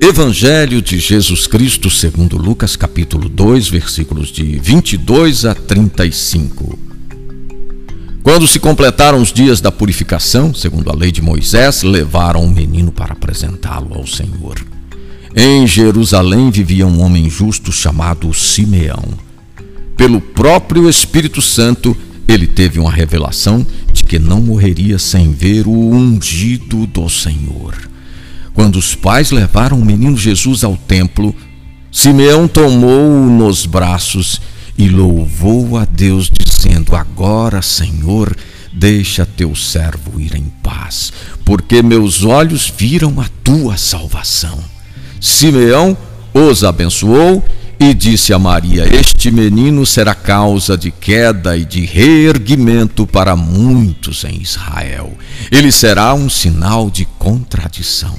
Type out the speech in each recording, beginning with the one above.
Evangelho de Jesus Cristo, segundo Lucas, capítulo 2, versículos de 22 a 35. Quando se completaram os dias da purificação, segundo a lei de Moisés, levaram o menino para apresentá-lo ao Senhor. Em Jerusalém vivia um homem justo chamado Simeão. Pelo próprio Espírito Santo, ele teve uma revelação de que não morreria sem ver o ungido do Senhor. Quando os pais levaram o menino Jesus ao templo, Simeão tomou-o nos braços e louvou a Deus, dizendo: Agora, Senhor, deixa teu servo ir em paz, porque meus olhos viram a tua salvação. Simeão os abençoou e disse a Maria: Este menino será causa de queda e de reerguimento para muitos em Israel. Ele será um sinal de contradição.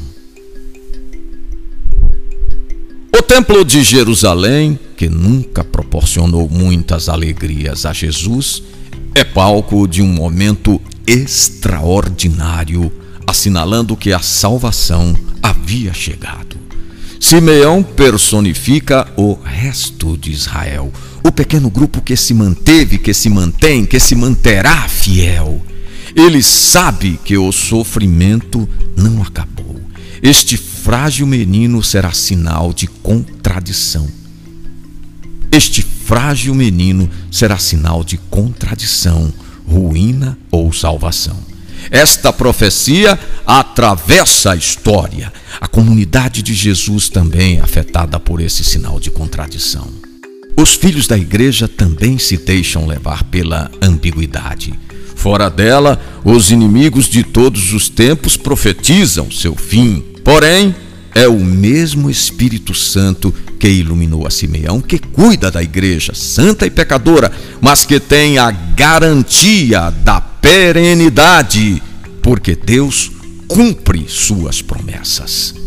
O Templo de Jerusalém, que nunca proporcionou muitas alegrias a Jesus, é palco de um momento extraordinário, assinalando que a salvação havia chegado. Simeão personifica o resto de Israel, o pequeno grupo que se manteve, que se mantém, que se manterá fiel. Ele sabe que o sofrimento não acabou. Este frágil menino será sinal de contradição. Este frágil menino será sinal de contradição, ruína ou salvação. Esta profecia atravessa a história. A comunidade de Jesus também é afetada por esse sinal de contradição. Os filhos da igreja também se deixam levar pela ambiguidade. Fora dela, os inimigos de todos os tempos profetizam seu fim. Porém, é o mesmo Espírito Santo que iluminou a Simeão, que cuida da igreja santa e pecadora, mas que tem a garantia da perenidade, porque Deus cumpre suas promessas.